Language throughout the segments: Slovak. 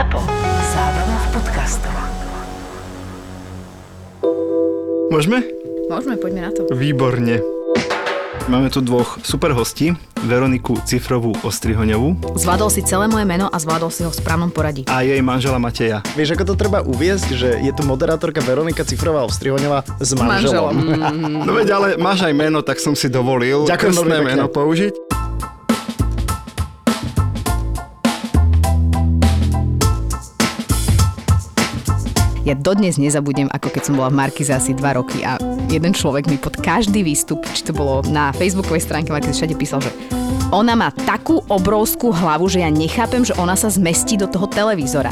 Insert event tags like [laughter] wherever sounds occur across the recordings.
ZAPO. Zábrná v podcastov. Môžeme? Môžeme, poďme na to. Výborne. Máme tu dvoch super hostí, Veroniku Cifrovú Ostrihoňovú Zvládol si celé moje meno a zvládol si ho v správnom poradí. a jej manžela Mateja. Vieš, ako to treba uviezť, že je tu moderátorka Veronika Cifrová Ostrihoňová s manželom. [laughs] No veď, ale máš aj meno, tak som si dovolil Ďakujem meno použiť. Ja dodnes nezabudnem, ako keď som bola v Markize asi dva roky a jeden človek mi pod každý výstup, či to bolo na facebookovej stránke Markize, všade písal, že ona má takú obrovskú hlavu, že ja nechápem, že ona sa zmestí do toho televízora.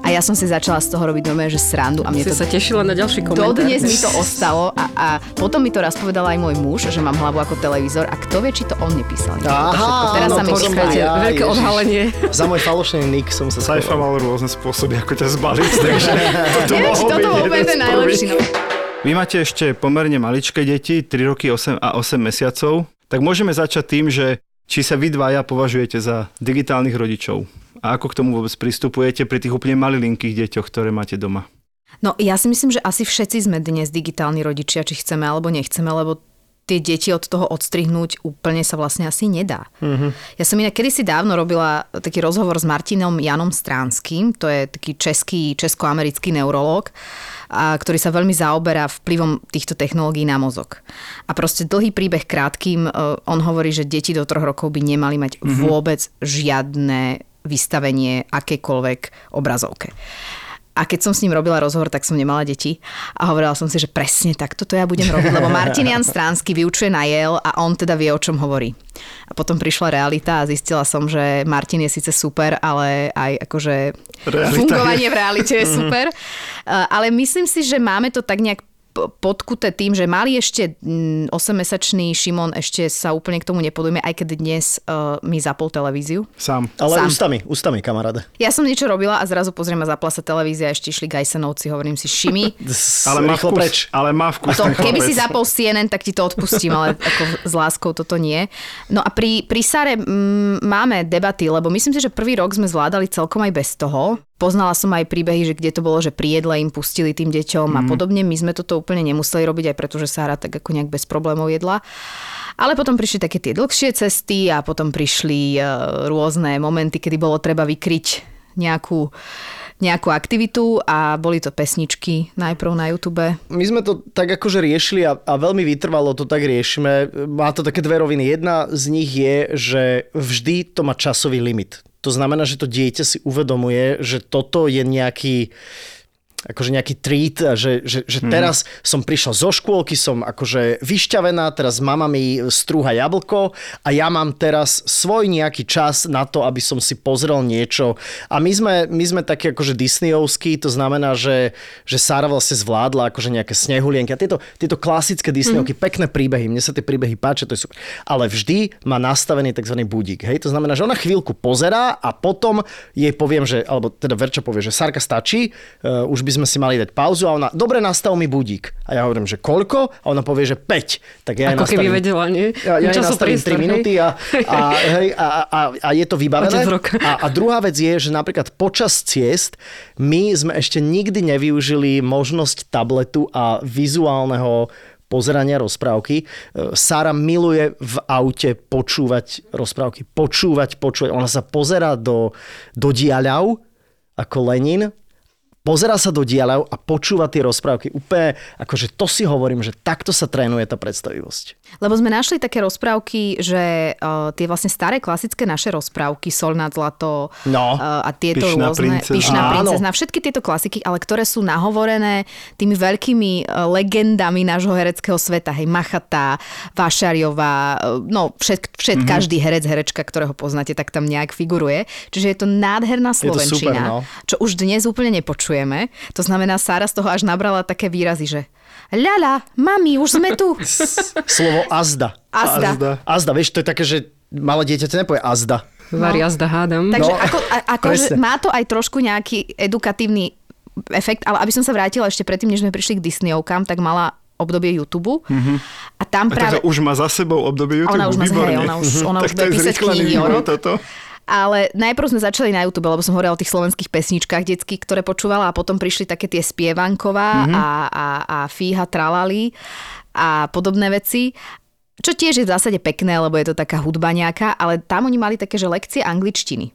A ja som si začala z toho robiť normálne, že srandu a mne Si to sa tešila na ďalší komentár. Dodnes mi to ostalo a, a potom mi to raz povedal aj môj muž, že mám hlavu ako televízor a kto vie, či to on nepísal. Aha, všetko. Teraz áno, sa mi to. Ja, Veľké Ježiš. odhalenie. Za môj falošný nick som sa Saifa mal rôzne spôsoby, ako ťa zbaliť, [laughs] takže toto Neviem, či toto bol úplne najlepší. No. Vy máte ešte pomerne maličké deti, 3 roky 8 a 8 mesiacov, tak môžeme začať tým, že či sa vy dvaja považujete za digitálnych rodičov a ako k tomu vôbec pristupujete pri tých úplne malilinkých deťoch, ktoré máte doma. no ja si myslím, že asi všetci sme dnes digitálni rodičia, či chceme alebo nechceme, lebo tie deti od toho odstrihnúť úplne sa vlastne asi nedá. Mm-hmm. Ja som inak kedysi dávno robila taký rozhovor s Martinom Janom Stránským, to je taký český, česko-americký neurológ, a, ktorý sa veľmi zaoberá vplyvom týchto technológií na mozog. A proste dlhý príbeh krátkým, e, on hovorí, že deti do troch rokov by nemali mať mm-hmm. vôbec žiadne vystavenie akékoľvek obrazovke. A keď som s ním robila rozhovor, tak som nemala deti a hovorila som si, že presne tak toto ja budem robiť, lebo Martin Jan Stránsky vyučuje na Yale a on teda vie, o čom hovorí. A potom prišla realita a zistila som, že Martin je síce super, ale aj akože Realita fungovanie v realite je super. Uh, Ale myslím si, že máme to tak nejak podkuté tým, že mali ešte mm, 8-mesačný Šimon ešte sa úplne k tomu nepodujme, aj keď dnes uh, mi zapol televíziu. Sám. Ale Sám. ústami, ústami, kamaráde. Ja som niečo robila a zrazu pozriem a zapla sa televízia, ešte išli Gajsenovci, hovorím si, Šimi. [laughs] Ale má, vkus, preč. ale má vkus To, keby si zapol CNN, tak ti to odpustím, ale ako s láskou toto nie. No a pri, pri Sare mm, máme debaty, lebo myslím si, že prvý rok sme zvládali celkom aj bez toho. Poznala som aj príbehy, že kde to bolo, že pri jedle im pustili tým deťom a podobne. My sme toto úplne nemuseli robiť, aj pretože Sára tak ako nejak bez problémov jedla. Ale potom prišli také tie dlhšie cesty a potom prišli e, rôzne momenty, kedy bolo treba vykryť nejakú, nejakú aktivitu a boli to pesničky najprv na YouTube. My sme to tak akože riešili a, a veľmi vytrvalo to tak riešime. Má to také dve roviny. Jedna z nich je, že vždy to má časový limit. To znamená, že to dieťa si uvedomuje, že toto je nejaký akože nejaký treat, že, že, že teraz som prišla zo škôlky, som akože vyšťavená, teraz mama mi strúha jablko a ja mám teraz svoj nejaký čas na to, aby som si pozrel niečo. A my sme, my sme takí akože Disneyovskí, to znamená, že, že Sára vlastne zvládla akože nejaké snehulienky a tieto, tieto klasické Disneyovky, mm. pekné príbehy, mne sa tie príbehy páčia, to je super. Ale vždy má nastavený tzv. budík, hej? To znamená, že ona chvíľku pozerá a potom jej poviem, že, alebo teda Verča povie, že Sárka stačí, uh, už by sme si mali dať pauzu a ona, dobre, nastav mi budík. A ja hovorím, že koľko? A ona povie, že 5. Tak ja Ako keby nastavím- vedela, nie? Ja, ja nastavím 3 Časopriestor, hej? minúty a, a, hej, a, a, a je to vybavené. A, a druhá vec je, že napríklad počas ciest my sme ešte nikdy nevyužili možnosť tabletu a vizuálneho pozerania rozprávky. E, Sára miluje v aute počúvať rozprávky. Počúvať, počúvať. Ona sa pozera do, do diaľav ako Lenin pozera sa do diaľav a počúva tie rozprávky. Úplne, akože to si hovorím, že takto sa trénuje tá predstavivosť. Lebo sme našli také rozprávky, že uh, tie vlastne staré klasické naše rozprávky, Sol nad zlato No. uh, a tieto Pyšná rôzne, princezna. Pyšná princezna, všetky tieto klasiky, ale ktoré sú nahovorené tými veľkými uh, legendami nášho hereckého sveta, hej, Machata, Vášariová, uh, no všet, všet, mm-hmm. každý herec, herečka, ktorého poznáte, tak tam nejak figuruje. Čiže je to nádherná Je to super, slovenčina, no. čo už dnes úplne nepočujeme. To znamená, Sára z toho až nabrala také výrazy, že Ľala, mami, už sme tu. [laughs] Slovo azda. Azda. Azda. Azda, vieš, to je také, že malé dieťa to nepovie azda. Vari jazda hádam. Takže No, ako, a, ako že má to aj trošku nejaký edukatívny efekt, ale aby som sa vrátila ešte predtým, než sme prišli k Disneyovkám, tak mala obdobie YouTube a tam A práve... takže už má za sebou obdobie YouTube. Ona už má- výborne. hej, ona už- ona [laughs] tak už to je bude písať knihy o [laughs] rok. toto. Ale najprv sme začali na YouTube, lebo som hovorila o tých slovenských pesničkách detských, ktoré počúvala a potom prišli také tie spievanková mm-hmm. a, a, a fíha tralali a podobné veci. Čo tiež je v zásade pekné, lebo je to taká hudba nejaká, ale tam oni mali také, že lekcie angličtiny.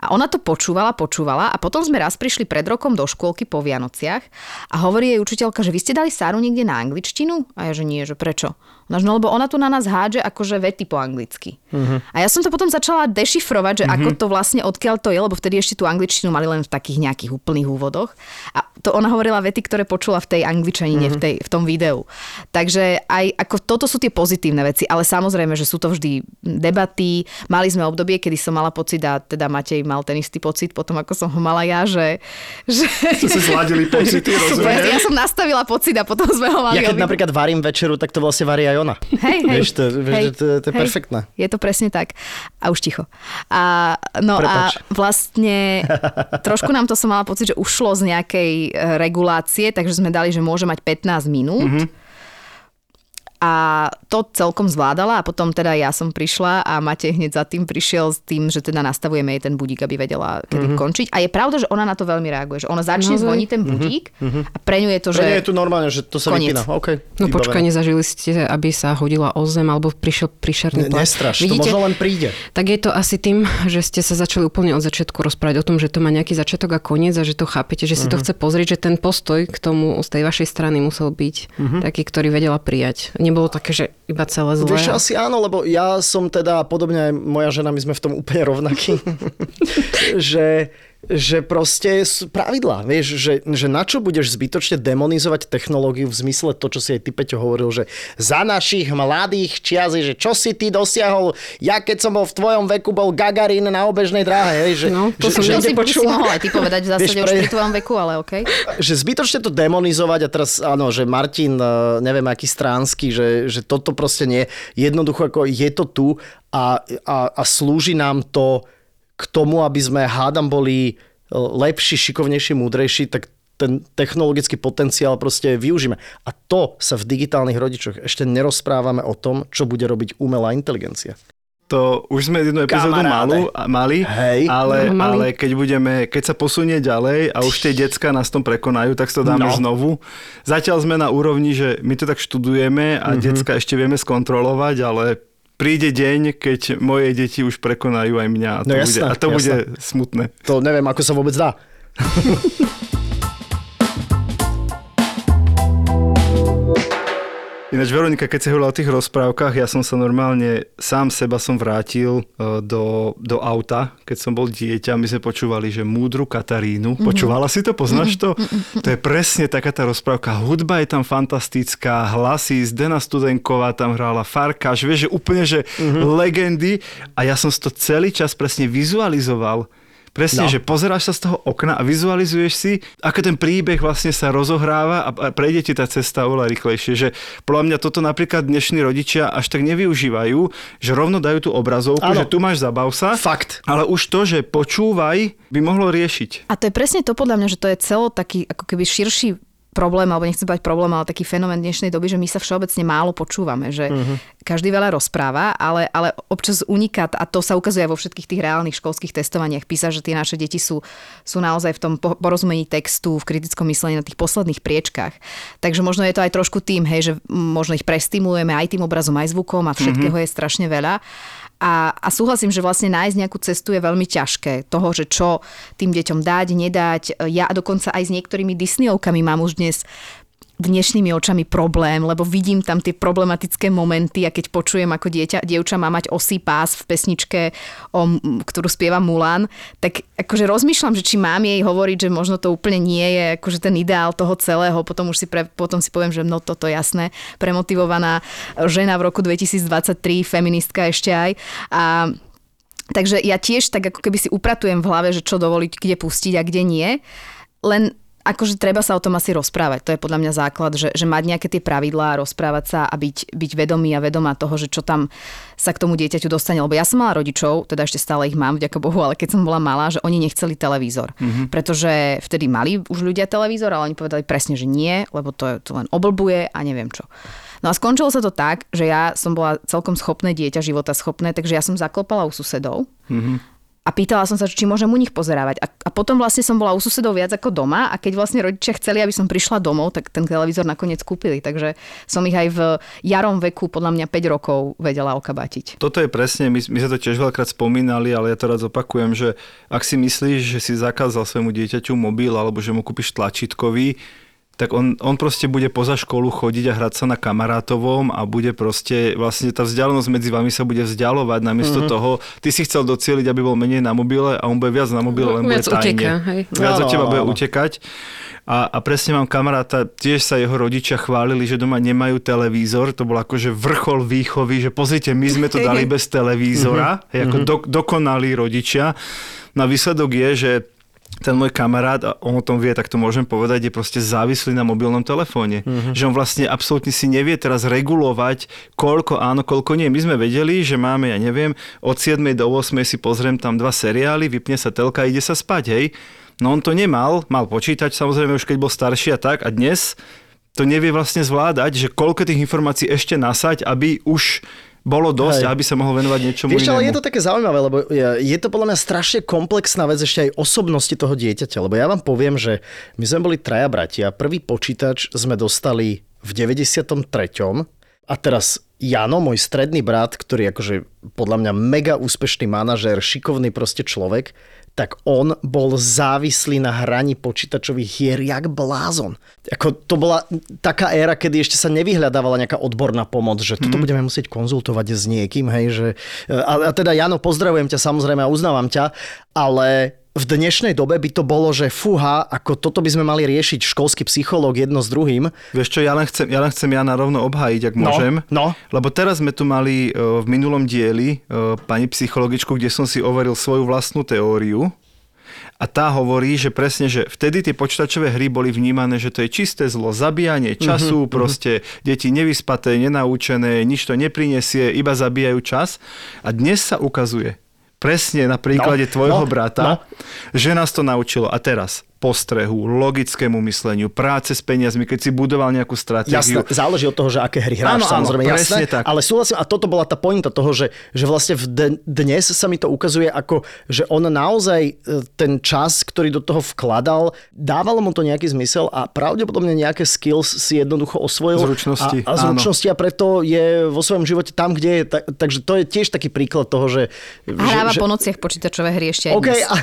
A ona to počúvala, počúvala a potom sme raz prišli pred rokom do škôlky po Vianociach a hovorí jej učiteľka, že vy ste dali Sáru niekde na angličtinu? A ja, že nie, že prečo? Že no lebo ona tu na nás hádže akože vety po anglicky. Uh-huh. A ja som to potom začala dešifrovať, že uh-huh. ako to vlastne, odkiaľ to je, lebo vtedy ešte tú angličtinu mali len v takých nejakých úplných úvodoch. A to ona hovorila vety, ktoré počula v tej angličanine, uh-huh. v, tej, v tom videu. Takže aj ako toto sú tie pozitívne veci, ale samozrejme, že sú to vždy debaty. Mali sme obdobie, kedy som mala pocit a teda Matej mal ten istý pocit potom, ako som ho mala ja, že... že... Si zladili pocity, [laughs] rozumiem? Ja som nastavila pocit a potom sme ho mali. Ja keď napríklad varím večeru, tak to vlastne varí aj ona. Hej, hej. Vieš, to, vieš, hej, to, to je hej. perfektné. Je to presne tak. A už ticho. A, no Prepač. a vlastne [laughs] trošku nám to som mala pocit, že ušlo z nejakej e, regulácie, takže sme dali, že môže mať 15 minút. Mm-hmm. A to celkom zvládala a potom teda ja som prišla a Matej hneď za tým prišiel s tým, že teda nastavujeme jej ten budík, aby vedela, kedy mm-hmm. končiť. A je pravda, že ona na to veľmi reaguje, že ona začne Naozaj? zvoniť ten budík mm-hmm. a pre ňu je to, že... Že... Nie je tu normálne, že to sa Koniec. vypína. Okay, No vybavené. počkaj, nezažili ste, aby sa hodila o zem alebo prišiel príšerný Ne- plach. Nestraš, to možno len príde. Tak je to asi tým, že ste sa začali úplne od začiatku rozprávať o tom, že to má nejaký začiatok a koniec a že to chápete, že si Mhm. to chce pozrieť, že ten postoj k tomu z tej vašej strany musel byť Mhm. taký, ktorý vedela prijať. Nebolo také, že iba celé zlé. Vieš, asi áno, lebo ja som teda, podobne aj moja žena, my sme v tom úplne rovnakí, [laughs] že, že proste sú pravidlá, vieš, že, že na čo budeš zbytočne demonizovať technológiu v zmysle to, čo si aj ty Peťo hovoril, že za našich mladých čias, že čo si ty dosiahol, ja keď som bol v tvojom veku, bol Gagarin na obežnej dráhe, hej, že, No, to že, som že, si, si mohol aj ty povedať v zásade Vieš, už pre- pri tvojom veku, ale okej. že zbytočne to demonizovať a teraz áno, že Martin, eh, neviem aký stránsky, že, že toto proste nie, jednoducho ako je to tu a, a, a slúži nám to k tomu, aby sme hádam boli eh, lepší, šikovnejší, múdrejší, tak ten technologický potenciál proste využíme. A to sa v digitálnych rodičoch ešte nerozprávame o tom, čo bude robiť umelá inteligencia. To už sme jednu epizódu malú, mali, Hej. ale, No, mali. ale keď budeme, keď sa posunie ďalej a už tie decka nás tom prekonajú, tak to dáme No. znovu. Zatiaľ sme na úrovni, že my to tak študujeme a mm-hmm. decka ešte vieme skontrolovať, ale príde deň, keď moje deti už prekonajú aj mňa a to, No bude, jasné, a to bude smutné. To neviem, ako sa vôbec dá. [laughs] Ináč, Veronika, keď si hovorila o tých rozprávkach, ja som sa normálne, sám seba som vrátil e, do, do auta, keď som bol dieťa, my sme počúvali, že múdru Katarínu. Mm-hmm. Počúvala si to? Poznáš to? To je presne taká tá rozprávka. Hudba je tam fantastická, hlasy, Zdena Studenková tam hrála, Farkáš, vieš, že úplne, že mm-hmm. legendy. A ja som to celý čas presne vizualizoval. Presne, No. že pozeráš sa z toho okna a vizualizuješ si, ako ten príbeh vlastne sa rozohráva a prejde ti tá cesta oveľa rýchlejšie. Že podľa mňa toto napríklad dnešní rodičia až tak nevyužívajú, že rovno dajú tú obrazovku, Áno. že tu máš zabav sa, Fakt. ale už to, že počúvaj, by mohlo riešiť. A to je presne to podľa mňa, že to je celo taký ako keby širší problém, alebo nechcem povedať problém, ale taký fenomén dnešnej doby, že my sa všeobecne málo počúvame, že uh-huh. každý veľa rozpráva, ale, ale občas uniká, a to sa ukazuje aj vo všetkých tých reálnych školských testovaniach, písa, že tie naše deti sú, sú naozaj v tom po- porozumení textu, v kritickom myslení na tých posledných priečkách. Takže možno je to aj trošku tým, hej, že možno ich prestimulujeme aj tým obrazom, aj zvukom a všetkého uh-huh. je strašne veľa. A, a súhlasím, že vlastne nájsť nejakú cestu je veľmi ťažké. Toho, že čo tým deťom dať, nedať. Ja dokonca aj s niektorými Disneyovkami mám už dnes dnešnými očami problém, lebo vidím tam tie problematické momenty a keď počujem, ako dieťa, dievča má mať osý pás v pesničke, o, ktorú spieva Mulan, tak akože rozmýšľam, že či mám jej hovoriť, že možno to úplne nie je akože ten ideál toho celého, potom už si, pre, potom si poviem, že no toto jasné, premotivovaná žena v roku 2023, feministka ešte aj. A Takže ja tiež tak ako keby si upratujem v hlave, že čo dovoliť, kde pustiť a kde nie. Len akože treba sa o tom asi rozprávať. To je podľa mňa základ, že, že mať nejaké tie pravidlá, rozprávať sa a byť, byť vedomý a vedomá toho, že čo tam sa k tomu dieťaťu dostane. Lebo ja som mala rodičov, teda ešte stále ich mám, vďaka Bohu, ale keď som bola malá, že oni nechceli televízor. Mm-hmm. Pretože vtedy mali už ľudia televízor, ale oni povedali presne, že nie, lebo to, to len oblbuje a neviem čo. No a skončilo sa to tak, že ja som bola celkom schopné dieťa, života schopné, takže ja som zaklopala u susedov. Mm-hmm. A pýtala som sa, či môžem u nich pozerávať. A, a potom vlastne som bola u susedov viac ako doma a keď vlastne rodičia chceli, aby som prišla domov, tak ten televízor nakoniec kúpili. Takže som ich aj v jarom veku, podľa mňa 5 rokov, vedela okabatiť. Toto je presne, my, my sa to tiež veľakrát spomínali, ale ja to rád zopakujem, že ak si myslíš, že si zakázal svojmu dieťaťu mobil alebo že mu kúpiš tlačítkový, tak on, on proste bude poza školu chodiť a hrať sa na kamarátovom a bude proste, vlastne tá vzdialenosť medzi vami sa bude vzdialovať namiesto mm-hmm. toho, ty si chcel docieliť, aby bol menej na mobile a on bude viac na mobile, len Viac bude tajne. uteká, hej. Viac Áno, od teba áno, bude utekať. A, a presne mám kamaráta, tiež sa jeho rodičia chválili, že doma nemajú televízor, to bol akože vrchol výchovy, že pozrite, my sme to dali [laughs] bez televízora, Mhm. hej, ako do, dokonalí rodičia. No a výsledok je, že ten môj kamarát, a on o tom vie, tak to môžem povedať, je proste závislý na mobilnom telefóne. Uh-huh. Že on vlastne absolútne si nevie teraz regulovať, koľko áno, koľko nie. My sme vedeli, že máme, ja neviem, od 7 do 8 si pozriem tam dva seriály, vypne sa telka a ide sa spať, hej. No on to nemal, mal počítač samozrejme už keď bol starší a tak a dnes to nevie vlastne zvládať, že koľko tých informácií ešte nasať, aby už bolo dosť, Hej. aby sa mohol venovať niečomu Vieš, inému. ale je to také zaujímavé, lebo je je to podľa mňa strašne komplexná vec ešte aj osobnosti toho dieťaťa, lebo ja vám poviem, že my sme boli traja bratia, prvý počítač sme dostali v 93. A teraz Jano, môj stredný brat, ktorý akože podľa mňa mega úspešný manažér, šikovný proste človek, tak on bol závislý na hraní počítačových hier jak blázon. Ako to bola taká éra, kedy ešte sa nevyhľadávala nejaká odborná pomoc, že toto budeme musieť konzultovať s niekým, hej, že... A, a teda Jano, pozdravujem ťa samozrejme a uznávam ťa, ale v dnešnej dobe by to bolo, že fúha, ako toto by sme mali riešiť školský psychológ jedno s druhým. Vieš čo, ja len chcem, ja len chcem Jana rovno obhájiť, ak No, môžem. no. Lebo teraz sme tu mali e, v minulom dieli e, pani psychologičku, kde som si overil svoju vlastnú teóriu. A tá hovorí, že presne, že vtedy tie počítačové hry boli vnímané, že to je čisté zlo, zabíjanie času, proste deti nevyspaté, nenaučené, nič to neprinesie, iba zabíjajú čas. A dnes sa ukazuje, presne na príklade No, tvojho no, brata, že nás to naučilo. A teraz postrehu, logickému mysleniu, práce s peniazmi, keď si budoval nejakú stratégiu. Jasné, záleží od toho, že aké hry hráš, Áno, áno, samozrejme, presne jasné. tak. Ale súhlasím, a toto bola tá pointa toho, že, že vlastne v dnes sa mi to ukazuje ako, že on naozaj e, ten čas, ktorý do toho vkladal, dávalo mu to nejaký zmysel a pravdepodobne nejaké skills si jednoducho osvojil. Zručnosti, A, a áno. zručnosti a preto je vo svojom živote tam, kde je. Tak, takže to je tiež taký príklad toho, že... Hráva že, po nociach počítačové hry ešte aj OK, dnes. [laughs] a,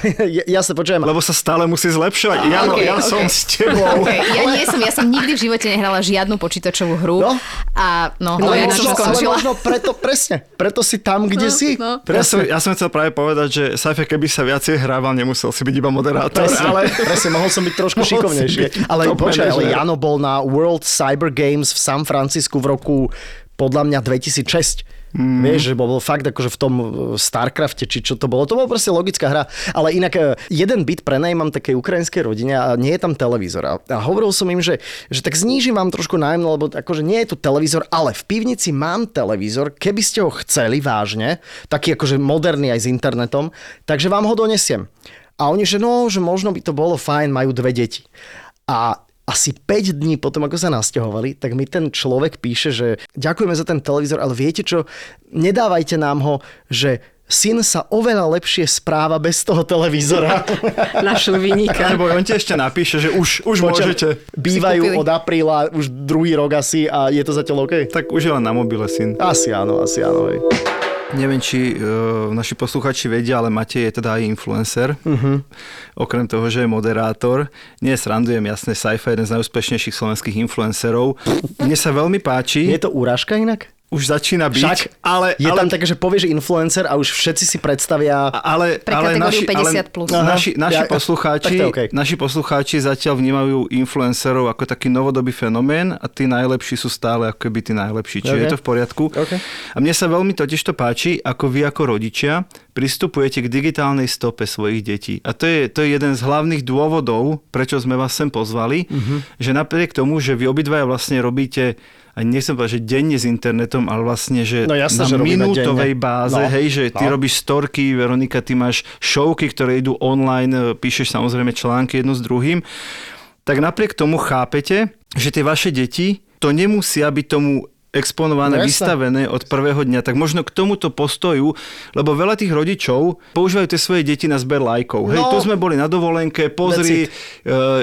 jasne, počujem. Lebo sa stále musí zlepšovať. Ja, ok, ja ok. som s tebou. Okay, ja nie som, ja som nikdy v živote nehrala žiadnu počítačovú hru. No. A no, No, no, ja na som ale skončila. možno preto, presne, preto si tam, kde No, si. no. Ja som, ja som chcel práve povedať, že Saife, keby sa viacej hrával, nemusel si byť iba moderátor. Presne, ale... [laughs] presne, mohol som byť trošku šikovnejší. byť Ale počkaj, ale. Jano bol na World Cyber Games v San Francisku v roku podľa mňa 2006. Mm. Vieš, že bol fakt akože v tom e, Starcrafte, či čo to bolo. To bola proste logická hra. Ale inak e, jeden byt prenajímam takej ukrajinskej rodine a nie je tam televízor. A, a hovoril som im, že, že tak znížim vám trošku nájomné, lebo akože nie je tu televízor, ale v pivnici mám televízor, keby ste ho chceli vážne, taký akože moderný aj s internetom, takže vám ho donesiem. A oni, že no, že možno by to bolo fajn, majú dve deti. A asi 5 dní potom, ako sa nasťahovali, tak mi ten človek píše, že ďakujeme za ten televízor, ale viete čo, nedávajte nám ho, že syn sa oveľa lepšie správa bez toho televízora. [laughs] Našli vynika. Alebo on ti ešte napíše, že už, už Počujem, môžete. Bývajú od apríla už druhý rok asi a je to zatiaľ OK? Tak už je len na mobile, syn. Asi áno, asi áno. Hej. Neviem, či uh, naši posluchači vedia, ale Matej je teda aj influencer. Uh-huh. Okrem toho, že je moderátor. Nie srandujem, jasne, Saifa je jeden z najúspešnejších slovenských influencerov. Mne sa veľmi páči. Je to úražka inak? Už začína byť, Však ale... je ale... tam také, že povieš influencer a už všetci si predstavia... ale, Pre ale naši, 50 plus. Ale, Aha. naši, naši, Ja- poslucháči, tak okej. naši poslucháči zatiaľ vnímajú influencerov ako taký novodobý fenomén a tí najlepší sú stále ako keby tí najlepší. Čiže Ok. je to v poriadku. Ok. A mne sa veľmi totiž to páči, ako vy ako rodičia pristupujete k digitálnej stope svojich detí. A to je, to je jeden z hlavných dôvodov, prečo sme vás sem pozvali, Mhm. že napriek tomu, že vy obidvaja vlastne robíte a nechcem povedať, že denne s internetom, ale vlastne, že No jasné, na že minútovej denne. báze, No, hej, že ty no. robíš storky, Veronika, ty máš showky, ktoré idú online, e, píšeš samozrejme články jedno s druhým, tak napriek tomu chápete, že tie vaše deti to nemusia byť tomu exponované, No jasné. vystavené od prvého dňa, tak možno k tomuto postoju, lebo veľa tých rodičov používajú tie svoje deti na zber lajkov. Hej, No. tu sme boli na dovolenke, pozri, e,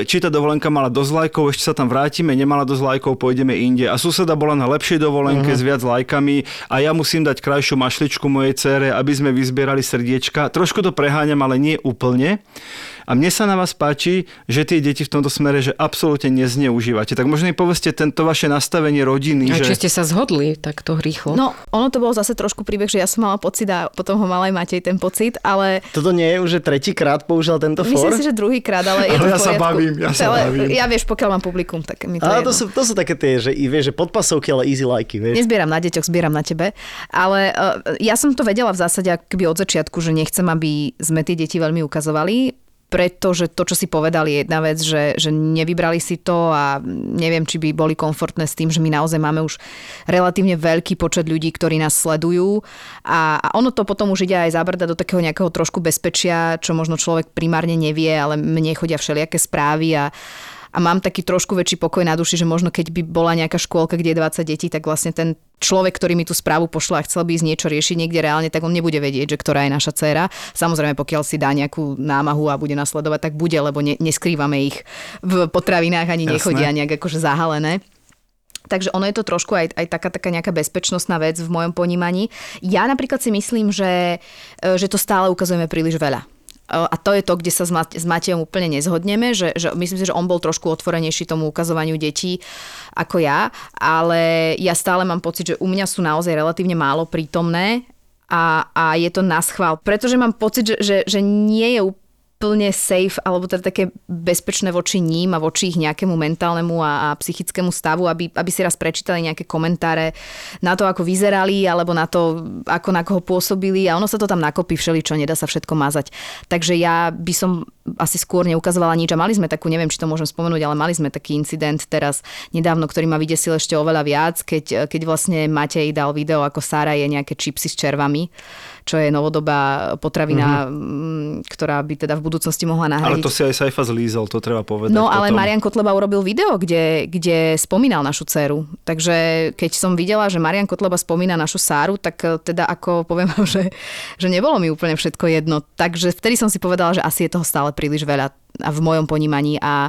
či tá dovolenka mala dosť lajkov, ešte sa tam vrátime, nemala dosť lajkov, pôjdeme inde. A suseda bola na lepšej dovolenke Mhm. s viac lajkami a ja musím dať krajšiu mašličku mojej cére, aby sme vyzbierali srdiečka. Trošku to preháňam, ale nie úplne. A mne sa na vás páči, že tie deti v tomto smere, že absolútne nezneužívate. Tak možno mi povedzte tento vaše nastavenie rodiny, A že... či ste sa zhodli takto rýchlo? No, ono to bolo zase trošku príbeh, že ja som mala pocit a potom ho mal aj Matej ten pocit, ale Toto nie je už že tretíkrát použil tento for? myslím si, že druhýkrát, ale je to [laughs] Ale v ja sa bavím, ja sa ale, bavím. Ja vieš, pokiaľ mám publikum, tak mi to Ale je to sú, to sú také tie, že, i vieš, že podpasovky, ale easy lajky, vieš. Nezbieram na deťoch, zbieram na tebe. Ale uh, ja som to vedela v zásade akoby od začiatku, že nechcem, aby sme tie deti veľmi ukazovali pretože to, čo si povedali, je jedna vec, že, že nevybrali si to a neviem, či by boli komfortné s tým, že my naozaj máme už relatívne veľký počet ľudí, ktorí nás sledujú. A, a ono to potom už ide aj zabrdať do takého nejakého trošku bezpečia, čo možno človek primárne nevie, ale mne chodia všelijaké správy a, a mám taký trošku väčší pokoj na duši, že možno keď by bola nejaká škôlka, kde je 20 detí, tak vlastne ten človek, ktorý mi tú správu pošle a chcel by ísť niečo riešiť niekde reálne, tak on nebude vedieť, že ktorá je naša dcéra. Samozrejme, pokiaľ si dá nejakú námahu a bude nasledovať, tak bude, lebo ne, neskrývame ich v potravinách ani Jasné. nechodia nejak akože zahalené. Takže ono je to trošku aj, aj taká, taká nejaká bezpečnostná vec v mojom ponímaní. Ja napríklad si myslím, že, e, že to stále ukazujeme príliš veľa. A to je to, kde sa s Matejom úplne nezhodneme, že, že myslím si, že on bol trošku otvorenejší tomu ukazovaniu detí ako ja, ale ja stále mám pocit, že u mňa sú naozaj relatívne málo prítomné a, a je to na schvál. Pretože mám pocit, že, že, že nie je úplne safe, alebo teda také bezpečné voči ním a voči ich nejakému mentálnemu a, a psychickému stavu, aby, aby si raz prečítali nejaké komentáre na to, ako vyzerali, alebo na to, ako na koho pôsobili. A ono sa to tam nakopí všeličo, nedá sa všetko mazať. Takže ja by som asi skôr neukazovala nič. A mali sme takú, neviem, či to môžem spomenúť, ale mali sme taký incident teraz nedávno, ktorý ma vydesil ešte oveľa viac, keď, keď vlastne Matej dal video, ako Sára je nejaké čipsy s červami, čo je novodobá potravina, mm-hmm. ktorá by teda v budúcnosti mohla Ale nahradiť. to si aj Saifa zlízol, to treba povedať. No ale potom. Marian Kotleba urobil video, kde, kde spomínal našu dceru. Takže keď som videla, že Marian Kotleba spomína našu Sáru, tak eh, teda ako poviem vám, [laughs] že, že nebolo mi úplne všetko jedno. Takže vtedy som si povedala, že asi je toho stále príliš veľa a v mojom ponímaní a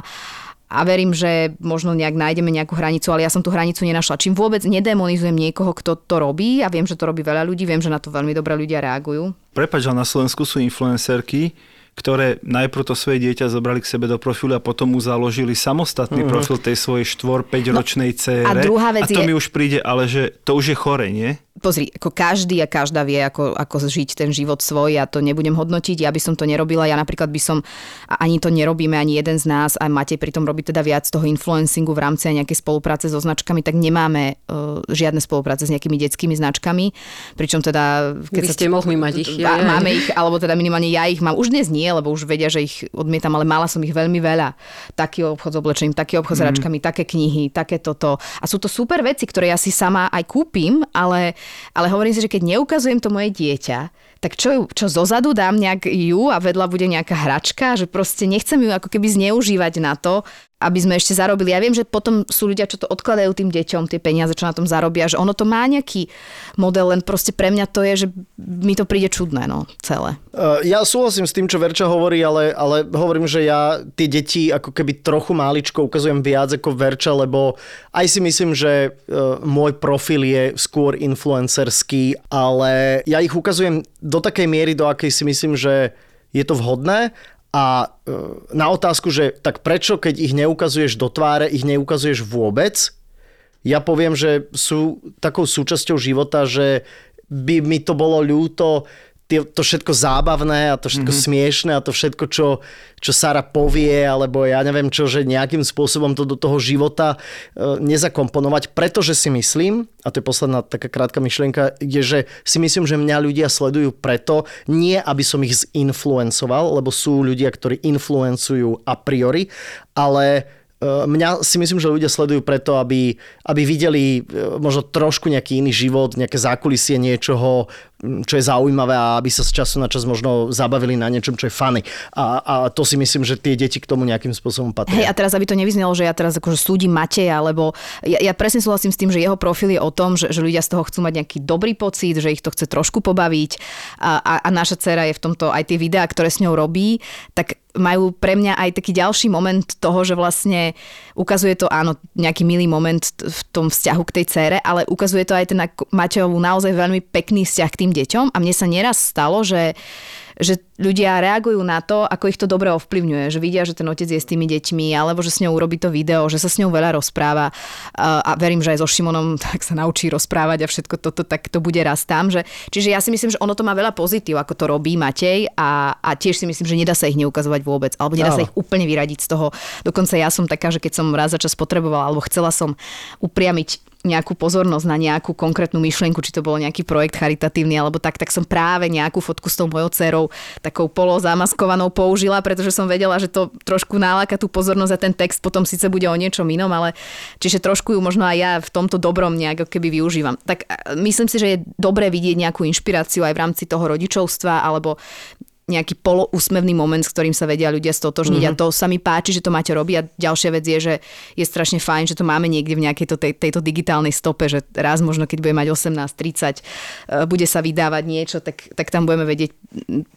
a verím, že možno nejak nájdeme nejakú hranicu, ale ja som tú hranicu nenašla. Čím vôbec nedemonizujem niekoho, kto to robí a viem, že to robí veľa ľudí, viem, že na to veľmi dobré ľudia reagujú. Prepač, na Slovensku sú influencerky, ktoré najprv to svoje dieťa zobrali k sebe do profilu a potom mu založili samostatný uh-huh. profil tej svojej 4-5 ročnej cére. a druhá vec a to je- mi už príde, ale že to už je chore, nie? pozri, ako každý a každá vie, ako, ako žiť ten život svoj, ja to nebudem hodnotiť, ja by som to nerobila, ja napríklad by som, ani to nerobíme, ani jeden z nás, a Matej pritom robí teda viac toho influencingu v rámci aj nejakej spolupráce so značkami, tak nemáme uh, žiadne spolupráce s nejakými detskými značkami, pričom teda... Vy ste mohli mať ich. Ja, ja. Máme ich, alebo teda minimálne ja ich mám. Už dnes nie, lebo už vedia, že ich odmietam, ale mala som ich veľmi veľa. Taký obchod s oblečením, taký obchod s hračkami, také knihy, také toto. A sú to super veci, ktoré ja si sama aj kúpim, ale, ale hovorím si, že keď neukazujem to moje dieťa, tak čo, čo zozadu dám nejak ju a vedľa bude nejaká hračka, že proste nechcem ju ako keby zneužívať na to, aby sme ešte zarobili. Ja viem, že potom sú ľudia, čo to odkladajú tým deťom, tie peniaze, čo na tom zarobia, že ono to má nejaký model, len proste pre mňa to je, že mi to príde čudné, no, celé. Uh, Ja súhlasím s tým, čo Verča hovorí, ale, ale hovorím, že ja tie deti ako keby trochu máličko ukazujem viac ako Verča, lebo aj si myslím, že uh, môj profil je skôr influencerský, ale ja ich ukazujem do takej miery, do akej si myslím, že je to vhodné a uh, na otázku, že tak prečo, keď ich neukazuješ do tváre, ich neukazuješ vôbec, ja poviem, že sú takou súčasťou života, že by mi to bolo ľúto, to všetko zábavné a to všetko mm-hmm. smiešné a to všetko, čo, čo Sara povie, alebo ja neviem čo, že nejakým spôsobom to do toho života e, nezakomponovať, pretože si myslím, a to je posledná taká krátka myšlienka, je, že si myslím, že mňa ľudia sledujú preto, nie aby som ich zinfluencoval, lebo sú ľudia, ktorí influencujú a priori, ale Mňa si myslím, že ľudia sledujú preto, aby, aby videli e, možno trošku nejaký iný život, nejaké zákulisie niečoho, m, čo je zaujímavé a aby sa z času na čas možno zabavili na niečom, čo je funny. A, a to si myslím, že tie deti k tomu nejakým spôsobom Hej, a patria. teraz, aby to nevyznelo, že ja teraz akože súdim Mateja, lebo ja, ja presne súhlasím s tým, že jeho profil je o tom, že, že ľudia z toho chcú mať nejaký dobrý pocit, že ich to chce trošku pobaviť a, a, a naša dcera je v tomto aj tie videá, ktoré s ňou robí, tak majú pre mňa aj taký ďalší moment toho, že vlastne ukazuje to, áno, nejaký milý moment v tom vzťahu k tej cére, ale ukazuje to aj ten Matejovú naozaj veľmi pekný vzťah k tým deťom a mne sa nieraz stalo, že že ľudia reagujú na to, ako ich to dobre ovplyvňuje, že vidia, že ten otec je s tými deťmi, alebo že s ňou urobí to video, že sa s ňou veľa rozpráva a, verím, že aj so Šimonom [laughs] tak sa naučí rozprávať a všetko toto, tak to bude raz tam. Že, čiže ja si myslím, že ono to má veľa pozitív, ako to robí Matej a, a tiež si myslím, že nedá sa ich neukazovať vôbec, alebo nedá sa Áno. ich úplne vyradiť z toho. Dokonca ja som taká, že keď som raz za čas potrebovala, alebo chcela som upriamiť nejakú pozornosť na nejakú konkrétnu myšlienku, či to bol nejaký projekt charitatívny alebo tak, tak som práve nejakú fotku s tou mojou dcerou takou polozamaskovanou použila, pretože som vedela, že to trošku náľaka tú pozornosť a ten text potom síce bude o niečom inom, ale čiže trošku ju možno aj ja v tomto dobrom nejak keby využívam. Tak myslím si, že je dobré vidieť nejakú inšpiráciu aj v rámci toho rodičovstva alebo nejaký poloúsmevný moment, s ktorým sa vedia ľudia stotožniť mm-hmm. a to sa mi páči, že to máte robiť a ďalšia vec je, že je strašne fajn, že to máme niekde v nejakej to, tej, tejto digitálnej stope, že raz možno keď bude mať 18-30, bude sa vydávať niečo, tak, tak tam budeme vedieť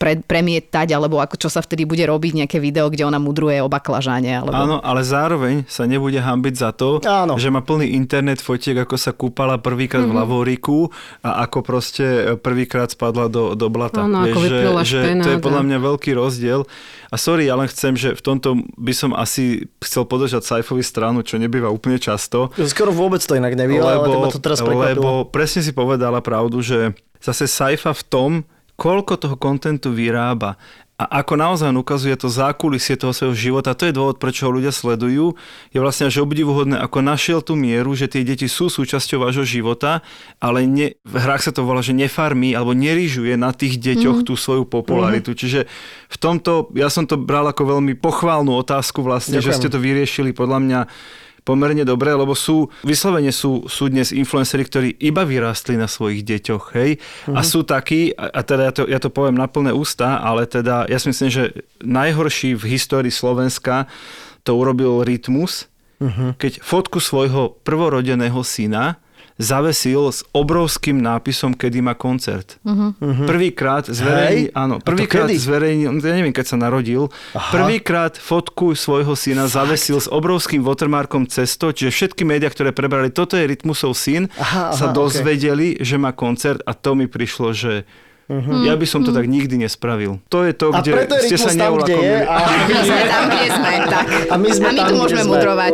pre, premietať alebo ako čo sa vtedy bude robiť nejaké video, kde ona mudruje o baklažáne. Alebo... Áno, ale zároveň sa nebude hambiť za to, Áno. že má plný internet fotiek, ako sa kúpala prvýkrát mm-hmm. v lavoriku a ako proste prvýkrát spadla do, do blata. Áno, ako že, že to je podľa mňa veľký rozdiel. A sorry, ja len chcem, že v tomto by som asi chcel podržať Saifovi stranu, čo nebýva úplne často. Skoro vôbec to inak nebýva, ale tak ma to teraz lebo prekvapilo. presne si povedala pravdu, že zase Saifa v tom, koľko toho kontentu vyrába a ako naozaj ukazuje to zákulisie toho svojho života, to je dôvod, prečo ho ľudia sledujú, je vlastne až obdivuhodné, ako našiel tú mieru, že tie deti sú súčasťou vášho života, ale ne, v hrách sa to volá, že nefarmí alebo neryžuje na tých deťoch mm. tú svoju popularitu. Mm. Čiže v tomto, ja som to bral ako veľmi pochválnu otázku vlastne, Ďakujem. že ste to vyriešili podľa mňa pomerne dobre, lebo sú, vyslovene sú, sú dnes influenceri, ktorí iba vyrástli na svojich deťoch, hej, uh-huh. a sú takí, a, a teda ja to, ja to poviem na plné ústa, ale teda ja si myslím, že najhorší v histórii Slovenska to urobil Rytmus, uh-huh. keď fotku svojho prvorodeného syna zavesil s obrovským nápisom, kedy má koncert. Uh-huh. Prvýkrát zverejnil, Hej? áno, A prvýkrát zverejnil, no, ja neviem, keď sa narodil, Aha. prvýkrát fotku svojho syna Fakt? zavesil s obrovským watermarkom cesto, čiže všetky médiá, ktoré prebrali, toto je Rytmusov syn, Aha, sa dozvedeli, že má koncert a to mi prišlo, že Mhm. ja by som to tak nikdy nespravil. To je to, A kde preto je ste sa Rytmus tam, kde je. neulakomili. A... My sme tam, kde sme, tak. A my sme a my tam, tu môžeme sme. mudrovať.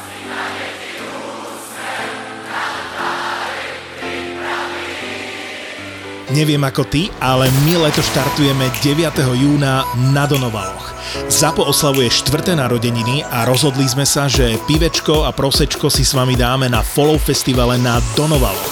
Neviem ako ty, ale my leto štartujeme 9. júna na Donovaloch. Zapo oslavuje štvrté narodeniny a rozhodli sme sa, že pivečko a prosečko si s vami dáme na Follow festivale na Donovaloch.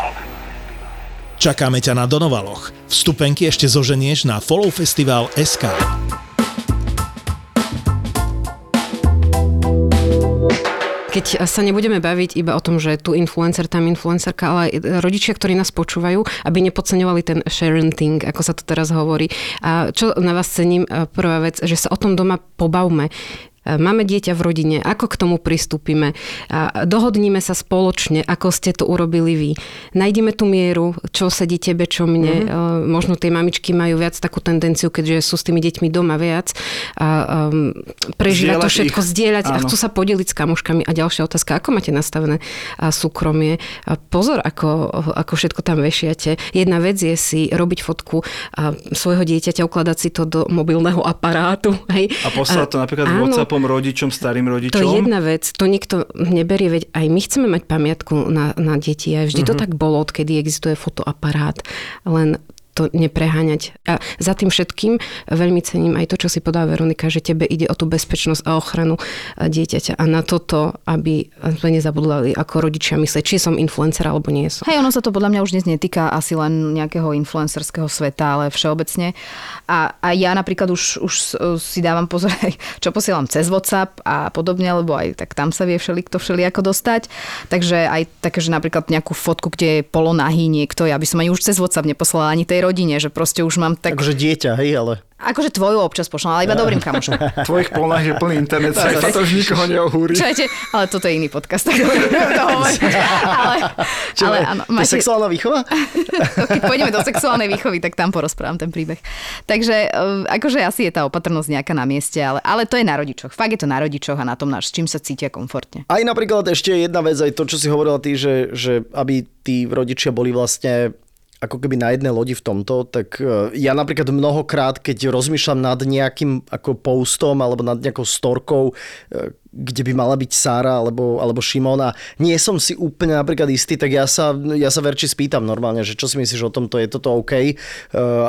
Čakáme ťa na Donovaloch. Vstupenky ešte zoženieš na followfestival.sk. Keď sa nebudeme baviť iba o tom, že tu influencer, tam influencerka, ale aj rodičia, ktorí nás počúvajú, aby nepodceňovali ten sharenting, ako sa to teraz hovorí. A čo na vás cením, prvá vec, že sa o tom doma pobavme. Máme dieťa v rodine, ako k tomu pristúpime, a dohodníme sa spoločne, ako ste to urobili vy. Nájdeme tú mieru, čo sedí tebe, čo mne. Mm-hmm. Možno tie mamičky majú viac takú tendenciu, keďže sú s tými deťmi doma viac, a, um, prežívať to všetko, ich. zdieľať a Áno. chcú sa podeliť s kamoškami. A ďalšia otázka, ako máte nastavené a, súkromie? A pozor, ako, ako všetko tam vešiate. Jedna vec je si robiť fotku a, svojho dieťaťa, ukladať si to do mobilného aparátu. Hej. A poslať to napríklad áno, WhatsAppom rodičom, starým rodičom. to je jedna vec, to nikto neberie, veď aj my chceme mať pamiatku na, na deti. Aj vždy Mhm. to tak bolo, odkedy existuje fotoaparát. Len to nepreháňať. A za tým všetkým veľmi cením aj to, čo si podá Veronika, že tebe ide o tú bezpečnosť a ochranu dieťaťa a na toto, aby sme nezabudli ako rodičia myslieť, či som influencer alebo nie som. Hej, ono sa to podľa mňa už dnes netýka asi len nejakého influencerského sveta, ale všeobecne. A, a ja napríklad už, už si dávam pozor, aj čo posielam cez WhatsApp a podobne, lebo aj tak tam sa vie všeli, kto všeli ako dostať. Takže aj také, že napríklad nejakú fotku, kde je polonahý niekto, ja by som ani už cez WhatsApp neposlala ani tej rodine, že proste už mám tak... Akože dieťa, hej, ale... Akože tvoju občas pošlám, ale iba dobrým kamošom. [laughs] Tvojich polnách je plný internet, [laughs] sa to už nikoho neohúri. Čujete? Ale toto je iný podcast, tak [laughs] to. Ale, Čo, ale áno, je sexuálna výchova? keď pôjdeme do sexuálnej výchovy, tak tam porozprávam ten príbeh. Takže eh, akože asi je tá opatrnosť nejaká na mieste, ale, ale to je na rodičoch. Fakt je to na rodičoch a na tom, s čím sa cítia komfortne. Aj napríklad ešte jedna vec, aj to, čo si hovorila ty, že, že aby tí rodičia boli vlastne ako keby na jednej lodi v tomto, tak e, ja napríklad mnohokrát, keď rozmýšľam nad nejakým ako postom alebo nad nejakou storkou, e, kde by mala byť Sára alebo, alebo Šimon a nie som si úplne napríklad istý, tak ja sa, ja sa verči spýtam normálne, že čo si myslíš o tomto, je toto OK, e,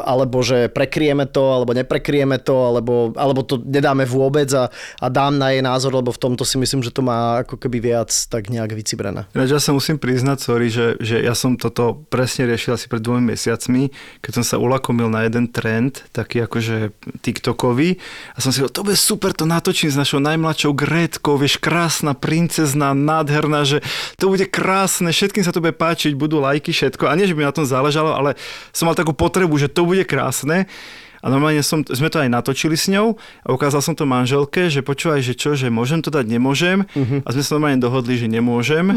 alebo že prekrieme to, alebo neprekrieme to, alebo, alebo to nedáme vôbec a, a dám na jej názor, lebo v tomto si myslím, že to má ako keby viac tak nejak vycibrené. Ja sa musím priznať, sorry, že, že ja som toto presne riešil asi pred dvomi mesiacmi, keď som sa ulakomil na jeden trend, taký akože TikTokový a som si hovoril, to bude super, to natočím s našou najmladšou Gretkou, vieš, krásna princezna, nádherná, že to bude krásne, všetkým sa to bude páčiť, budú lajky, všetko. A nie, že by na tom záležalo, ale som mal takú potrebu, že to bude krásne. A normálne som, sme to aj natočili s ňou a ukázal som to manželke, že počúvaj, že čo, že môžem to dať, nemôžem. A sme sa normálne dohodli, že nemôžem.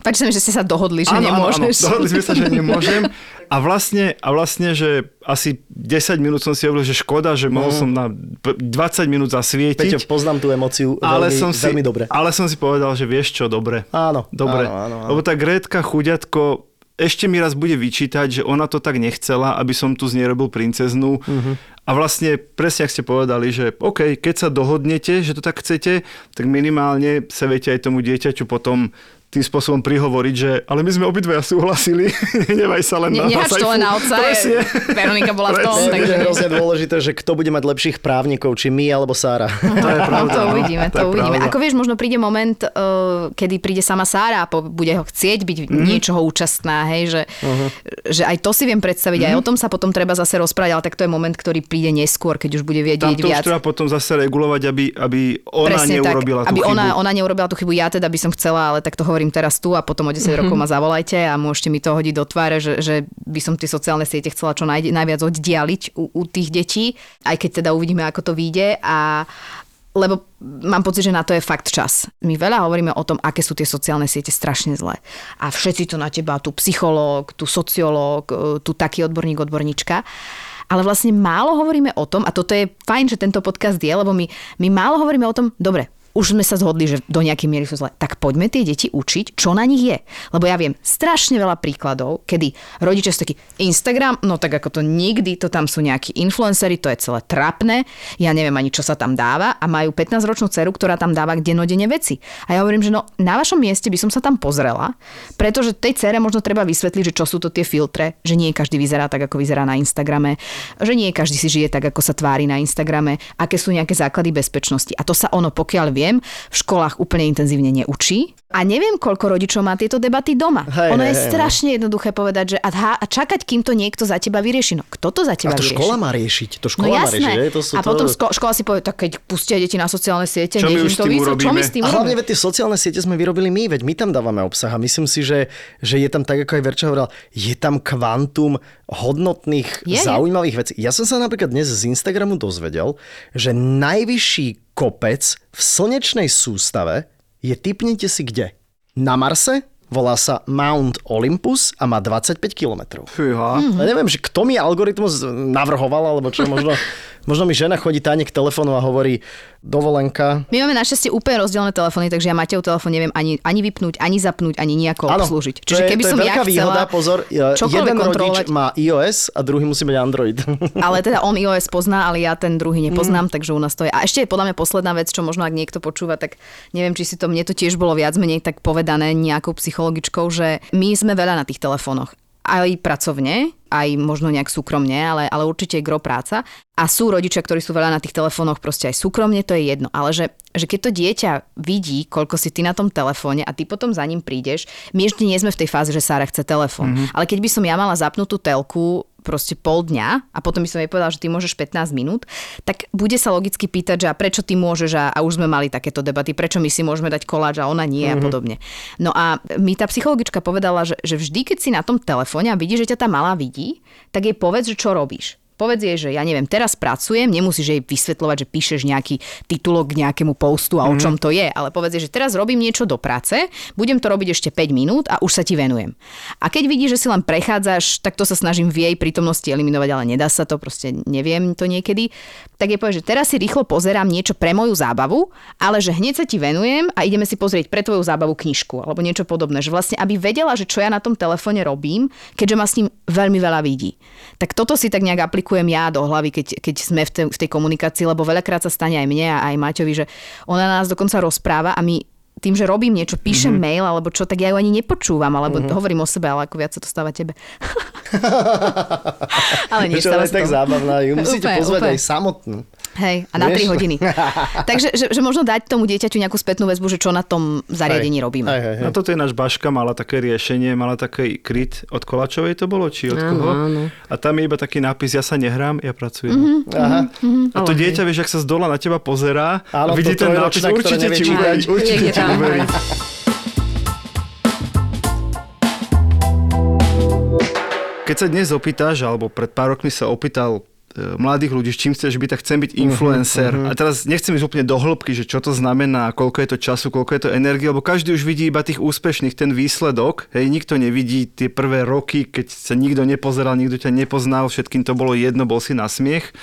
Páči sa mi, že ste sa dohodli, že Áno, áno, áno, nemôžeš. dohodli sme sa, že nemôžem. A vlastne, a vlastne, že asi 10 minút som si hovoril, že škoda, že mohol som na p- 20 minút Peťo, zasvietiť. poznám tú emociu ale veľmi, som, si, veľmi dobre. ale som si povedal, že vieš čo, dobre. Áno, Dobre. áno, áno, áno. Lebo tá Grétka chuďatko ešte mi raz bude vyčítať, že ona to tak nechcela, aby som tu z nej robil princeznú. Uh-huh. A vlastne presne, ak ste povedali, že OK, keď sa dohodnete, že to tak chcete, tak minimálne sa viete aj tomu dieťaťu potom tým spôsobom prihovoriť, že ale my sme obidvaja súhlasili, [laughs] nevaj sa len Ne, na nehač to len na otca. Presne. Veronika bola v tom, Presne. Je takže... hrozne dôležité, že kto bude mať lepších právnikov, či my alebo Sára. To je [laughs] pravda. to no. uvidíme, to, je uvidíme. pravda. Ako vieš, možno príde moment, uh, kedy príde sama Sára a po, bude ho chcieť byť mm. niečoho účastná, hej, že, uh-huh. že aj to si viem predstaviť, mm. aj Mhm. o tom sa potom treba zase rozprávať, ale tak to je moment, ktorý príde neskôr, keď už bude Tam vedieť to už viac. treba potom zase regulovať, aby, aby ona Presne tak, neurobila tú aby chybu. ona, ona neurobila tú chybu, ja teda by som chcela, ale tak to hovorím teraz tu a potom o 10 rokov ma zavolajte a môžete mi to hodiť do tváre, že, že by som tie sociálne siete chcela čo naj, najviac oddialiť u, u tých detí, aj keď teda uvidíme, ako to vyjde a lebo mám pocit, že na to je fakt čas. My veľa hovoríme o tom, aké sú tie sociálne siete strašne zlé. A všetci to na teba, tu psychológ, tu sociológ, e, tu taký odborník, odborníčka. Ale vlastne málo hovoríme o tom, a toto je fajn, že tento podcast je, lebo my, my málo hovoríme o tom, dobre, už sme sa zhodli, že do nejakej miery sú zlé. Tak poďme tie deti učiť, čo na nich je. Lebo ja viem strašne veľa príkladov, kedy rodičia sú takí Instagram, no tak ako to nikdy, to tam sú nejakí influenceri, to je celé trapné, ja neviem ani, čo sa tam dáva a majú 15-ročnú dceru, ktorá tam dáva dennodenne veci. A ja hovorím, že no na vašom mieste by som sa tam pozrela, pretože tej cere možno treba vysvetliť, že čo sú to tie filtre, že nie každý vyzerá tak, ako vyzerá na Instagrame, že nie každý si žije tak, ako sa tvári na Instagrame, aké sú nejaké základy bezpečnosti. A to sa ono, pokiaľ viem, v školách úplne intenzívne neučí. A neviem, koľko rodičov má tieto debaty doma. Hej, ono hej, je hej, no. strašne jednoduché povedať, že a, a čakať, kým to niekto za teba vyrieši. No kto to za A teba to vyrieši? škola má riešiť. To No škola má jasné. riešiť. hej, To sú a potom to... ško- škola si povie, tak keď pustia deti na sociálne siete, Čo my už to tým vyzve. Čo my s tým A hlavne, veď tie sociálne siete sme vyrobili my, veď my tam dávame obsah a myslím si, že, že je tam tak, ako aj Verča hovorila, je tam kvantum hodnotných, je. zaujímavých vecí. Ja som sa napríklad dnes z Instagramu dozvedel, že najvyšší kopec v slnečnej sústave je, typnite si kde? Na Marse, volá sa Mount Olympus a má 25 kilometrov. Fíha. Ja neviem, že kto mi algoritmus navrhoval, alebo čo, možno, [laughs] možno mi žena chodí tajne k telefónu a hovorí dovolenka. My máme našťastie úplne rozdielne telefóny, takže ja Mateov telefón neviem ani, ani vypnúť, ani zapnúť, ani nejako Áno, obslúžiť. to je, keby som ja chcela výhoda, pozor, čokoľvek jeden rodič má iOS a druhý musí mať Android. [laughs] ale teda on iOS pozná, ale ja ten druhý nepoznám, Mm. takže u nás to je. A ešte je podľa mňa posledná vec, čo možno ak niekto počúva, tak neviem, či si to, mne to tiež bolo viac menej tak povedané nejakou psychologičkou, že my sme veľa na tých telefónoch. Aj pracovne, aj možno nejak súkromne, ale, ale určite je gro práca. A sú rodičia, ktorí sú veľa na tých telefónoch, proste aj súkromne, to je jedno. Ale že, že keď to dieťa vidí, koľko si ty na tom telefóne a ty potom za ním prídeš, my ešte nie sme v tej fáze, že Sára chce telefón. Mm-hmm. Ale keď by som ja mala zapnutú telku proste pol dňa a potom by som jej povedala, že ty môžeš 15 minút, tak bude sa logicky pýtať, že a prečo ty môžeš a, a už sme mali takéto debaty, prečo my si môžeme dať koláč a ona nie mm-hmm. a podobne. No a mi tá psychologička povedala, že, že vždy, keď si na tom telefóne a vidí, že ťa tá malá vidí, tak jej povedz, že čo robíš. Povedz jej, že ja neviem, teraz pracujem, nemusíš jej vysvetľovať, že píšeš nejaký titulok k nejakému postu a o čom to je, ale povedz jej, že teraz robím niečo do práce, budem to robiť ešte 5 minút a už sa ti venujem. A keď vidíš, že si len prechádzaš, tak to sa snažím v jej prítomnosti eliminovať, ale nedá sa to, proste neviem to niekedy. Tak je povedz, že teraz si rýchlo pozerám niečo pre moju zábavu, ale že hneď sa ti venujem a ideme si pozrieť pre tvoju zábavu knižku alebo niečo podobné. Že vlastne, aby vedela, že čo ja na tom telefóne robím, keďže ma s ním veľmi veľa vidí. Tak toto si tak nejak aplikujem ja do hlavy, keď, keď sme v tej, v tej komunikácii, lebo veľakrát sa stane aj mne a aj Maťovi, že ona nás dokonca rozpráva a my tým, že robím niečo, píšem mm-hmm. mail alebo čo, tak ja ju ani nepočúvam, alebo mm-hmm. hovorím o sebe, ale ako viac sa to stáva tebe. [laughs] ale nie, Čo stáva je tak zábavná, ju musíte Úplne, pozvať úplne. aj samotnú. Hej, a na Vieš? 3 hodiny. [laughs] Takže že, že možno dať tomu dieťaťu nejakú spätnú väzbu, že čo na tom zariadení Hej. robíme. Hej, hej, hej. Na toto je náš Baška, mala také riešenie, mala taký kryt od Kolačovej to bolo, či od Áno, koho? áno. A tam je iba taký nápis, ja sa nehrám, ja pracujem. Mhm. Aha. A to dieťa, vieš, ak sa z dola na teba pozerá Áno, a vidí ten nápis, ktorá určite ti uverí. Určite ti uverí. Keď sa dnes opýtaš, alebo pred pár rokmi sa opýtal mladých ľudí, s čím chceš byť, tak chcem byť influencer. A teraz nechcem ísť úplne do hĺbky, že čo to znamená, koľko je to času, koľko je to energie, lebo každý už vidí iba tých úspešných, ten výsledok. Hej, nikto nevidí tie prvé roky, keď sa nikto nepozeral, nikto ťa nepoznal, všetkým to bolo jedno, bol si na smiech.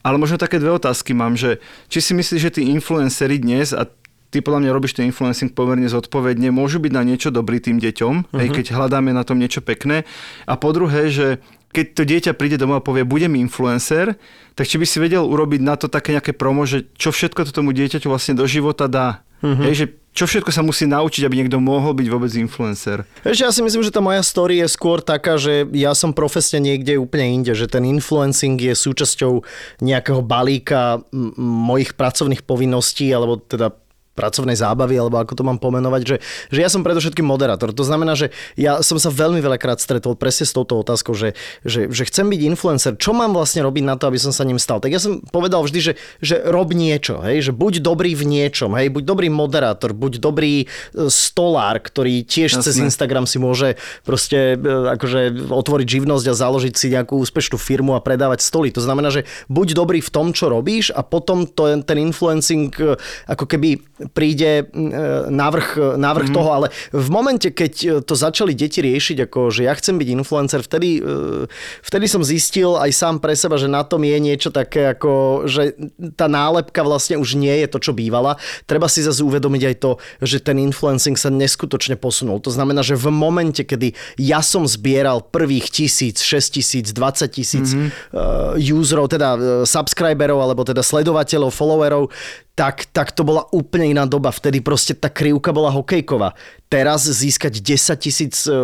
Ale možno také dve otázky mám, že či si myslíš, že tí influenceri dnes, a ty podľa mňa robíš ten influencing pomerne zodpovedne, môžu byť na niečo dobrý tým deťom, uh-huh. hej, keď hľadáme na tom niečo pekné. A po druhé, že keď to dieťa príde domov a povie, budem influencer, tak či by si vedel urobiť na to také nejaké promo, že čo všetko to tomu dieťaťu vlastne do života dá. Uh-huh. Hej, že čo všetko sa musí naučiť, aby niekto mohol byť vôbec influencer. Vieš, ja si myslím, že tá moja story je skôr taká, že ja som profesne niekde úplne inde, že ten influencing je súčasťou nejakého balíka m- mojich pracovných povinností, alebo teda pracovnej zábavy, alebo ako to mám pomenovať, že, že ja som predovšetkým moderátor. To znamená, že ja som sa veľmi veľakrát stretol presne s touto otázkou, že, že, že chcem byť influencer. Čo mám vlastne robiť na to, aby som sa ním stal? Tak ja som povedal vždy, že, že rob niečo, hej? že buď dobrý v niečom, hej? buď dobrý moderátor, buď dobrý e, stolár, ktorý tiež Jasne. cez. Instagram si môže proste e, akože otvoriť živnosť a založiť si nejakú úspešnú firmu a predávať stoly. To znamená, že buď dobrý v tom, čo robíš a potom to, ten influencing e, ako keby príde e, návrh, návrh mm-hmm. toho, ale v momente, keď e, to začali deti riešiť, ako že ja chcem byť influencer, vtedy, e, vtedy som zistil aj sám pre seba, že na tom je niečo také ako, že tá nálepka vlastne už nie je to, čo bývala. Treba si zase uvedomiť aj to, že ten influencing sa neskutočne posunul. To znamená, že v momente, kedy ja som zbieral prvých tisíc, 6 tisíc, 20 tisíc mm-hmm. userov, teda subscriberov, alebo teda sledovateľov, followerov, tak, tak to bola úplne iná doba. Vtedy proste tá krivka bola hokejková. Teraz získať 10 tisíc uh,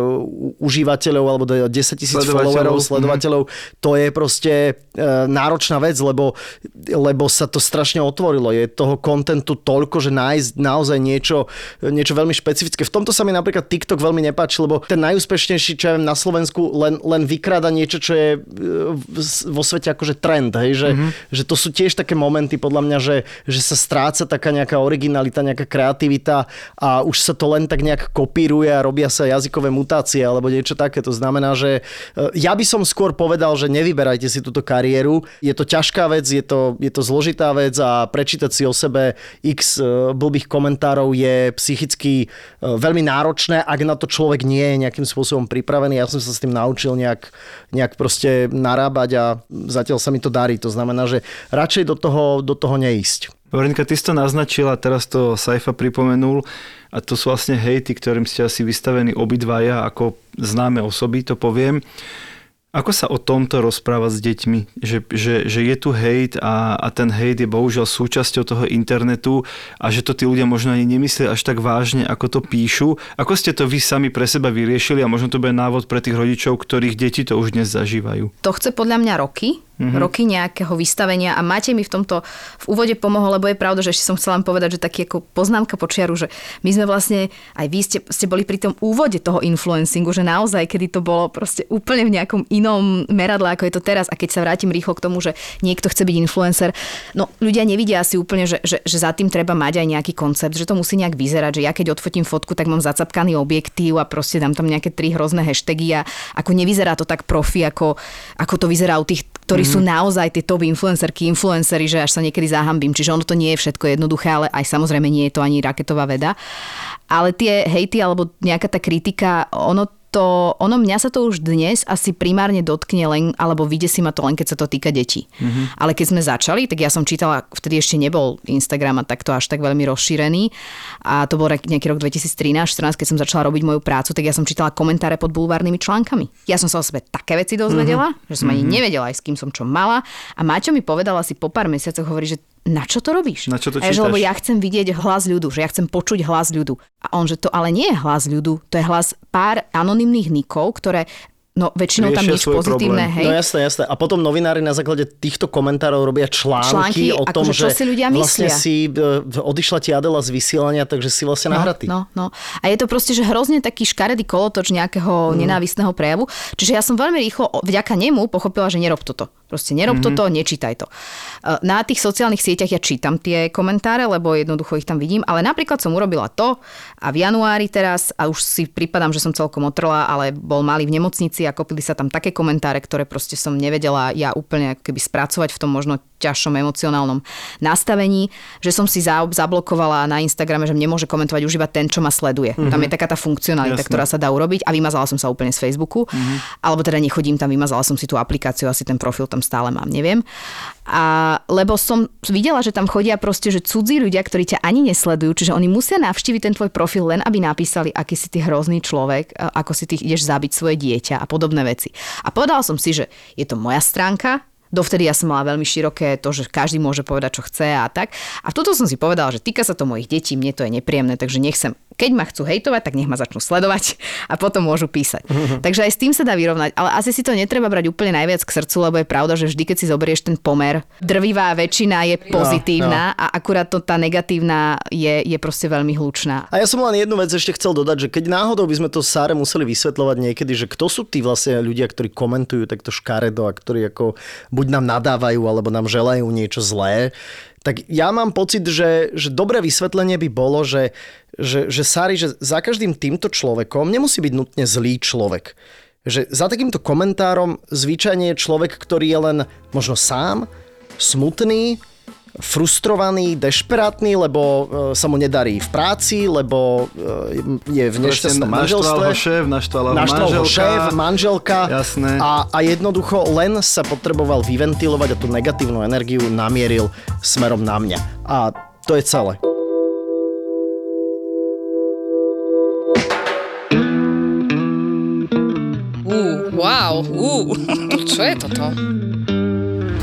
užívateľov alebo 10 tisíc Sledovateľov. followerov, sledovateľov, to je proste uh, náročná vec, lebo, lebo sa to strašne otvorilo. Je toho kontentu toľko, že nájsť naozaj niečo, niečo veľmi špecifické. V tomto sa mi napríklad TikTok veľmi nepáči, lebo ten najúspešnejší, čo ja viem, na Slovensku len, len vykráda niečo, čo je v- vo svete akože trend. Hej? Že, mm-hmm. že to sú tiež také momenty podľa mňa, že, že sa stráca taká nejaká originalita, nejaká kreativita a už sa to len tak nejak kopíruje a robia sa jazykové mutácie alebo niečo také. To znamená, že e, ja by som skôr povedal, že nevyberajte si túto kariéru. Je to ťažká vec, je to, je to zložitá vec a prečítať si o sebe x e, blbých komentárov je psychicky e, veľmi náročné, ak na to človek nie je nejakým spôsobom pripravený. Ja som sa s tým naučil nejak, nejak proste narábať a zatiaľ sa mi to darí. To znamená, že radšej do toho, do toho neísť. Veronika, ty si to naznačila, teraz to Saifa pripomenul a to sú vlastne hejty, ktorým ste asi vystavení obidvaja ako známe osoby, to poviem. Ako sa o tomto rozpráva s deťmi? Že, že, že je tu hejt a, a ten hejt je bohužiaľ súčasťou toho internetu a že to tí ľudia možno ani nemyslia až tak vážne, ako to píšu. Ako ste to vy sami pre seba vyriešili a možno to bude návod pre tých rodičov, ktorých deti to už dnes zažívajú? To chce podľa mňa roky, mm-hmm. roky nejakého vystavenia a Matej mi v tomto v úvode pomohol, lebo je pravda, že ešte som chcela len povedať, že taký ako poznámka počiaru, že my sme vlastne, aj vy ste, ste boli pri tom úvode toho influencingu, že naozaj, kedy to bolo proste úplne v nejakom inom meradle, ako je to teraz a keď sa vrátim rýchlo k tomu, že niekto chce byť influencer, no ľudia nevidia asi úplne, že, že, že za tým treba mať aj nejaký koncept, že to musí nejak vyzerať, že ja keď odfotím fotku, tak mám zacapkaný objektív a proste dám tam nejaké tri hrozné hashtagy a ako nevyzerá to tak profi, ako, ako to vyzerá u tých, ktorí mm-hmm. sú naozaj tie top influencerky, influencery, že až sa niekedy zahambím. Čiže ono to nie je všetko jednoduché, ale aj samozrejme nie je to ani raketová veda. Ale tie hejty alebo nejaká tá kritika, ono to, ono mňa sa to už dnes asi primárne dotkne len, alebo si ma to len, keď sa to týka detí. Mm-hmm. Ale keď sme začali, tak ja som čítala, vtedy ešte nebol Instagram a takto až tak veľmi rozšírený. A to bol nejaký rok 2013-14, keď som začala robiť moju prácu, tak ja som čítala komentáre pod bulvárnymi článkami. Ja som sa o sebe také veci dozvedela, mm-hmm. že som ani nevedela aj s kým som čo mala. A Maťo mi povedal asi po pár mesiacoch, hovorí, že na čo to robíš? Na čo to ja, že, lebo ja chcem vidieť hlas ľudu, že ja chcem počuť hlas ľudu. A on, že to ale nie je hlas ľudu, to je hlas pár anonymných nikov, ktoré No väčšinou tam nič pozitívne, problém. hej. No jasné, jasné. A potom novinári na základe týchto komentárov robia články, články o tom, že, si ľudia vlastne myslia. si e, odišla ti Adela z vysielania, takže si vlastne no, nahratý. No, no. A je to proste, že hrozne taký škaredý kolotoč nejakého mm. nenávistného prejavu. Čiže ja som veľmi rýchlo vďaka nemu pochopila, že nerob toto. Proste nerob mm-hmm. toto, nečítaj to. E, na tých sociálnych sieťach ja čítam tie komentáre, lebo jednoducho ich tam vidím, ale napríklad som urobila to a v januári teraz, a už si pripadám, že som celkom otrla, ale bol malý v nemocnici a kopili sa tam také komentáre, ktoré proste som nevedela ja úplne ako keby spracovať v tom možno ťažšom emocionálnom nastavení, že som si zablokovala na Instagrame, že nemôže komentovať už iba ten, čo ma sleduje. Mm-hmm. Tam je taká tá funkcionalita, Jasne. ktorá sa dá urobiť a vymazala som sa úplne z Facebooku. Mm-hmm. Alebo teda nechodím tam, vymazala som si tú aplikáciu, asi ten profil tam stále mám, neviem. A lebo som videla, že tam chodia proste, že cudzí ľudia, ktorí ťa ani nesledujú, čiže oni musia navštíviť ten tvoj profil len, aby napísali, aký si ty hrozný človek, ako si ty ideš zabiť svoje dieťa a podobné veci. A povedala som si, že je to moja stránka, Dovtedy ja som mala veľmi široké to, že každý môže povedať, čo chce a tak. A toto som si povedala, že týka sa to mojich detí, mne to je nepríjemné, takže nechcem keď ma chcú hejtovať, tak nech ma začnú sledovať a potom môžu písať. Uh-huh. Takže aj s tým sa dá vyrovnať, ale asi si to netreba brať úplne najviac k srdcu, lebo je pravda, že vždy, keď si zoberieš ten pomer, drvivá väčšina je pozitívna no, no. a akurát to tá negatívna je, je proste veľmi hlučná. A ja som len jednu vec ešte chcel dodať, že keď náhodou by sme to Sáre museli vysvetľovať niekedy, že kto sú tí vlastne ľudia, ktorí komentujú takto škaredo a ktorí ako buď nám nadávajú alebo nám želajú niečo zlé, tak ja mám pocit, že, že dobré vysvetlenie by bolo, že, že, že Sari, že za každým týmto človekom nemusí byť nutne zlý človek. Že za takýmto komentárom zvyčajne je človek, ktorý je len možno sám, smutný, frustrovaný, dešperátny, lebo e, sa mu nedarí v práci, lebo e, je v nešťastnom manželstve. Naštval ho šéf, naštvala ho naštval manželka. Ho šéf, manželka. Jasné. A, a jednoducho len sa potreboval vyventilovať a tú negatívnu energiu namieril smerom na mňa. A to je celé. Uh, wow, uh, [laughs] čo je toto?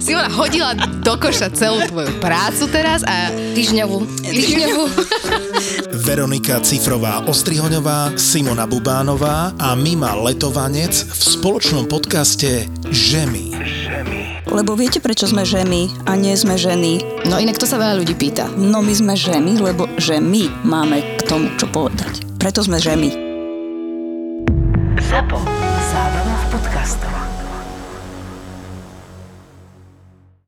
Simona hodila do koša celú tvoju prácu teraz a Týždňovú. Týždňovú. Veronika Cifrová Ostrihoňová, Simona Bubánová a Mima Letovanec v spoločnom podcaste Žemy. Lebo viete, prečo sme ženy a nie sme ženy? No inak to sa veľa ľudí pýta. No my sme ženy, lebo že my máme k tomu čo povedať. Preto sme ženy. ZAPO. Zábrná v podcastovách.